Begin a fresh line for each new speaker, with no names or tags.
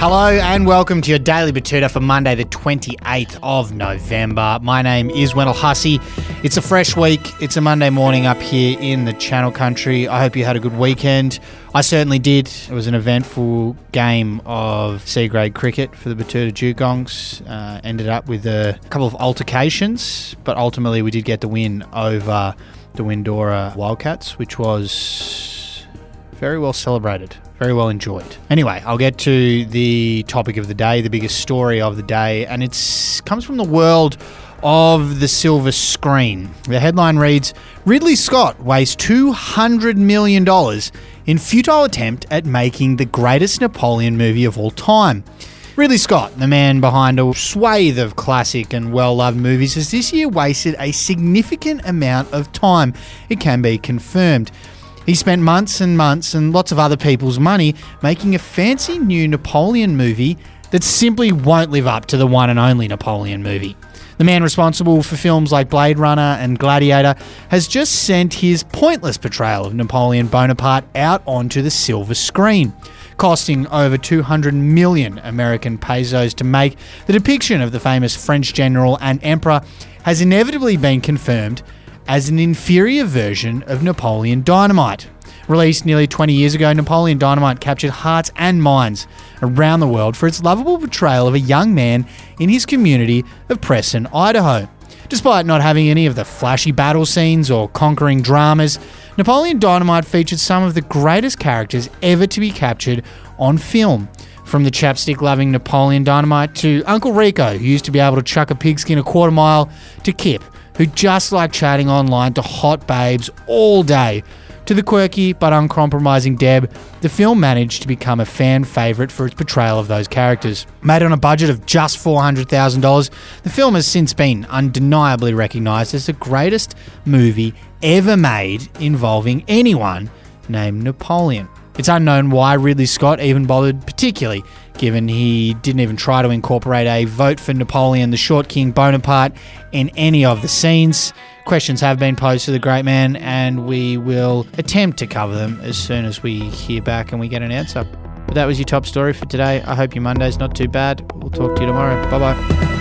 Hello and welcome to your Daily Betoota for Monday, the 28th of November. My name is Wendell Hussey. It's a fresh week. It's a Monday morning up here in the Channel Country. I hope you had a good weekend. I certainly did. It was an eventful game of C grade cricket for the Betoota Dugongs. Uh, ended up with a couple of altercations, but ultimately we did get the win over the Windora Wildcats, which was very well celebrated, very well enjoyed. Anyway, I'll get to the topic of the day, the biggest story of the day, and it comes from the world of the silver screen. The headline reads Ridley Scott wastes $200 million in futile attempt at making the greatest Napoleon movie of all time. Ridley Scott, the man behind a swathe of classic and well loved movies, has this year wasted a significant amount of time. It can be confirmed. He spent months and months and lots of other people's money making a fancy new Napoleon movie that simply won't live up to the one and only Napoleon movie. The man responsible for films like Blade Runner and Gladiator has just sent his pointless portrayal of Napoleon Bonaparte out onto the silver screen, costing over 200 million American pesos to make. The depiction of the famous French general and emperor has inevitably been confirmed as an inferior version of Napoleon Dynamite. Released nearly 20 years ago, Napoleon Dynamite captured hearts and minds around the world for its lovable portrayal of a young man in his community of Preston, Idaho. Despite not having any of the flashy battle scenes or conquering dramas, Napoleon Dynamite featured some of the greatest characters ever to be captured on film. From the chapstick loving Napoleon Dynamite to Uncle Rico, who used to be able to chuck a pigskin a quarter mile, to Kip, who just like chatting online to hot babes all day. To the quirky but uncompromising Deb, the film managed to become a fan favourite for its portrayal of those characters. Made on a budget of just $400,000, the film has since been undeniably recognised as the greatest movie ever made involving anyone named Napoleon. It's unknown why Ridley Scott even bothered, particularly given he didn't even try to incorporate a vote for Napoleon, the short king Bonaparte, in any of the scenes. Questions have been posed to the great man, and we will attempt to cover them as soon as we hear back and we get an answer. But that was your top story for today. I hope your Monday's not too bad. We'll talk to you tomorrow. Bye bye.